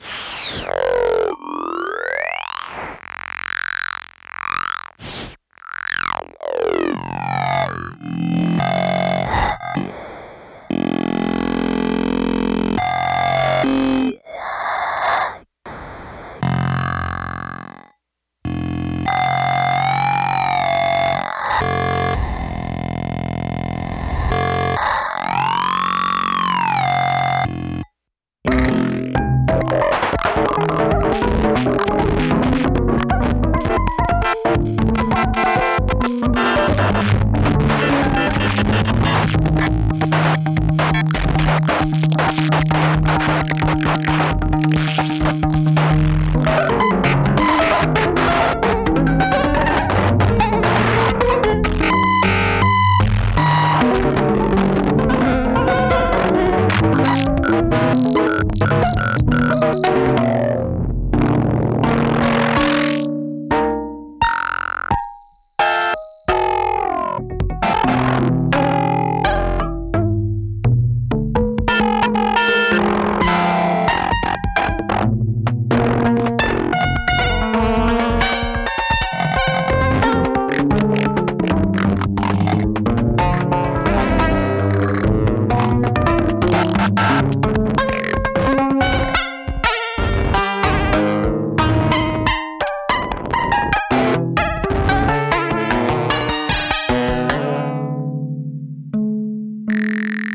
you Thank you. mm.